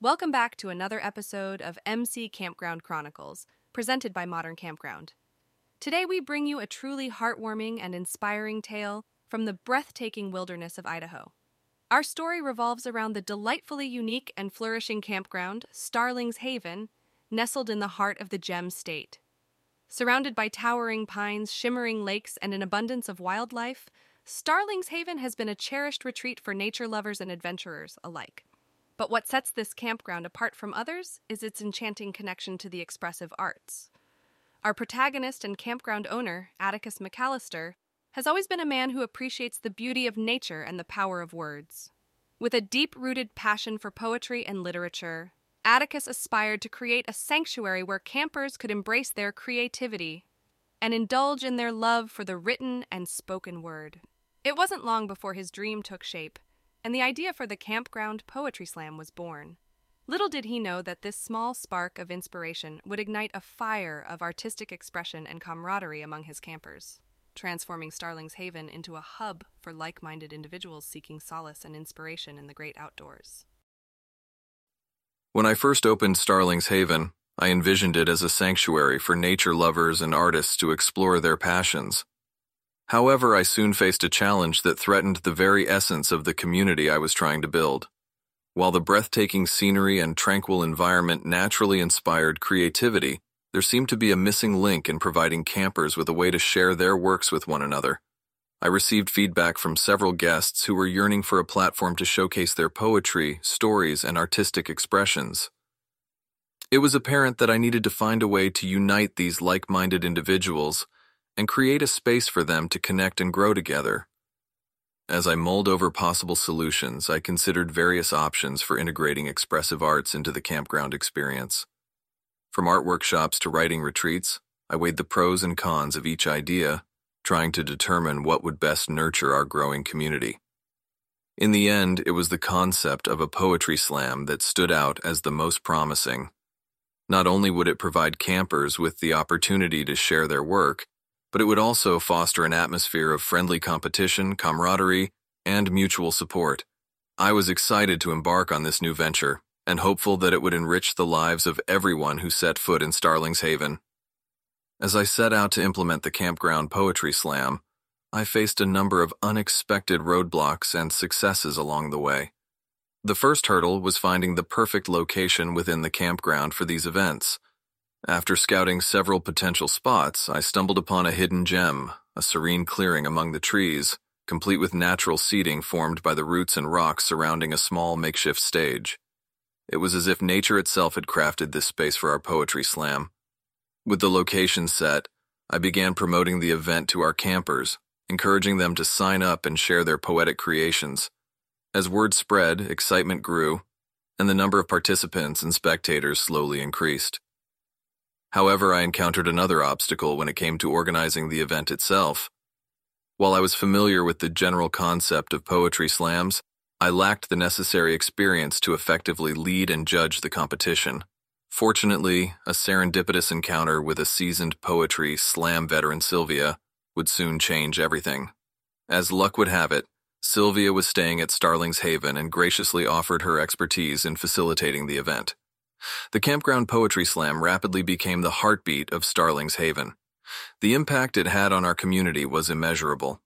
Welcome back to another episode of MC Campground Chronicles, presented by Modern Campground. Today we bring you a truly heartwarming and inspiring tale from the breathtaking wilderness of Idaho. Our story revolves around the delightfully unique and flourishing campground, Starling's Haven, nestled in the heart of the Gem State. Surrounded by towering pines, shimmering lakes, and an abundance of wildlife, Starling's Haven has been a cherished retreat for nature lovers and adventurers alike. But what sets this campground apart from others is its enchanting connection to the expressive arts. Our protagonist and campground owner, Atticus McCallister, has always been a man who appreciates the beauty of nature and the power of words. With a deep rooted passion for poetry and literature, Atticus aspired to create a sanctuary where campers could embrace their creativity and indulge in their love for the written and spoken word. It wasn't long before his dream took shape and the idea for the Campground Poetry Slam was born. Little did he know that this small spark of inspiration would ignite a fire of artistic expression and camaraderie among his campers, transforming Starling's Haven into a hub for like minded individuals seeking solace and inspiration in the great outdoors. When I first opened Starling's Haven, I envisioned it as a sanctuary for nature lovers and artists to explore their passions. However, I soon faced a challenge that threatened the very essence of the community I was trying to build. While the breathtaking scenery and tranquil environment naturally inspired creativity, there seemed to be a missing link in providing campers with a way to share their works with one another. I received feedback from several guests who were yearning for a platform to showcase their poetry, stories, and artistic expressions. It was apparent that I needed to find a way to unite these like minded individuals and create a space for them to connect and grow together. As I mulled over possible solutions, I considered various options for integrating expressive arts into the campground experience. From art workshops to writing retreats, I weighed the pros and cons of each idea, trying to determine what would best nurture our growing community. In the end, it was the concept of a poetry slam that stood out as the most promising. Not only would it provide campers with the opportunity to share their work, but it would also foster an atmosphere of friendly competition, camaraderie, and mutual support. I was excited to embark on this new venture and hopeful that it would enrich the lives of everyone who set foot in Starling's Haven. As I set out to implement the campground poetry slam, I faced a number of unexpected roadblocks and successes along the way. The first hurdle was finding the perfect location within the campground for these events. After scouting several potential spots, I stumbled upon a hidden gem, a serene clearing among the trees, complete with natural seating formed by the roots and rocks surrounding a small makeshift stage. It was as if nature itself had crafted this space for our poetry slam. With the location set, I began promoting the event to our campers, encouraging them to sign up and share their poetic creations. As word spread, excitement grew, and the number of participants and spectators slowly increased. However, I encountered another obstacle when it came to organizing the event itself. While I was familiar with the general concept of poetry slams, I lacked the necessary experience to effectively lead and judge the competition. Fortunately, a serendipitous encounter with a seasoned poetry slam veteran Sylvia would soon change everything. As luck would have it, Sylvia was staying at Starling's Haven and graciously offered her expertise in facilitating the event. The Campground Poetry Slam rapidly became the heartbeat of Starling's Haven. The impact it had on our community was immeasurable.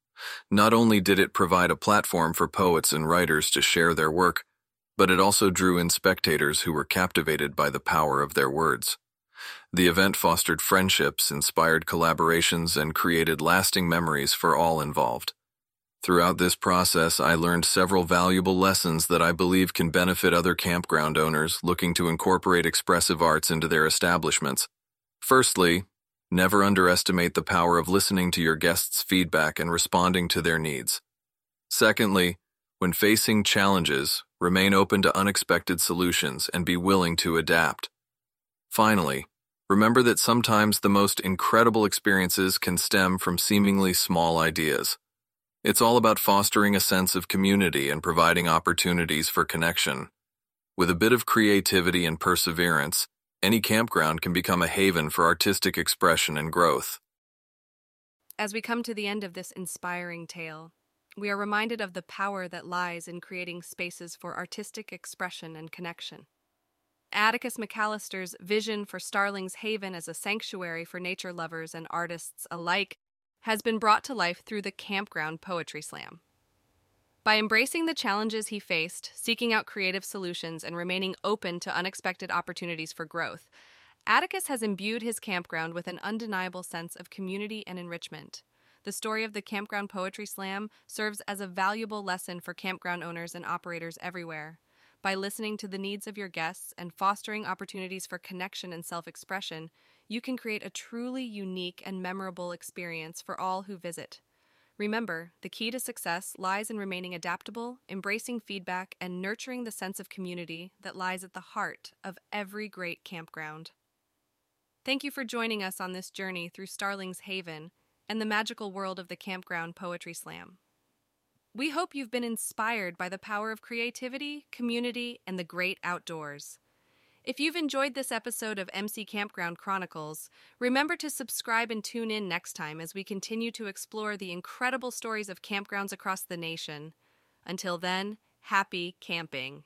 Not only did it provide a platform for poets and writers to share their work, but it also drew in spectators who were captivated by the power of their words. The event fostered friendships, inspired collaborations, and created lasting memories for all involved. Throughout this process, I learned several valuable lessons that I believe can benefit other campground owners looking to incorporate expressive arts into their establishments. Firstly, never underestimate the power of listening to your guests' feedback and responding to their needs. Secondly, when facing challenges, remain open to unexpected solutions and be willing to adapt. Finally, remember that sometimes the most incredible experiences can stem from seemingly small ideas. It's all about fostering a sense of community and providing opportunities for connection. With a bit of creativity and perseverance, any campground can become a haven for artistic expression and growth. As we come to the end of this inspiring tale, we are reminded of the power that lies in creating spaces for artistic expression and connection. Atticus McCallister's vision for Starling's Haven as a sanctuary for nature lovers and artists alike has been brought to life through the Campground Poetry Slam. By embracing the challenges he faced, seeking out creative solutions, and remaining open to unexpected opportunities for growth, Atticus has imbued his campground with an undeniable sense of community and enrichment. The story of the Campground Poetry Slam serves as a valuable lesson for campground owners and operators everywhere. By listening to the needs of your guests and fostering opportunities for connection and self expression, you can create a truly unique and memorable experience for all who visit. Remember, the key to success lies in remaining adaptable, embracing feedback, and nurturing the sense of community that lies at the heart of every great campground. Thank you for joining us on this journey through Starling's Haven and the magical world of the Campground Poetry Slam. We hope you've been inspired by the power of creativity, community, and the great outdoors. If you've enjoyed this episode of MC Campground Chronicles, remember to subscribe and tune in next time as we continue to explore the incredible stories of campgrounds across the nation. Until then, happy camping.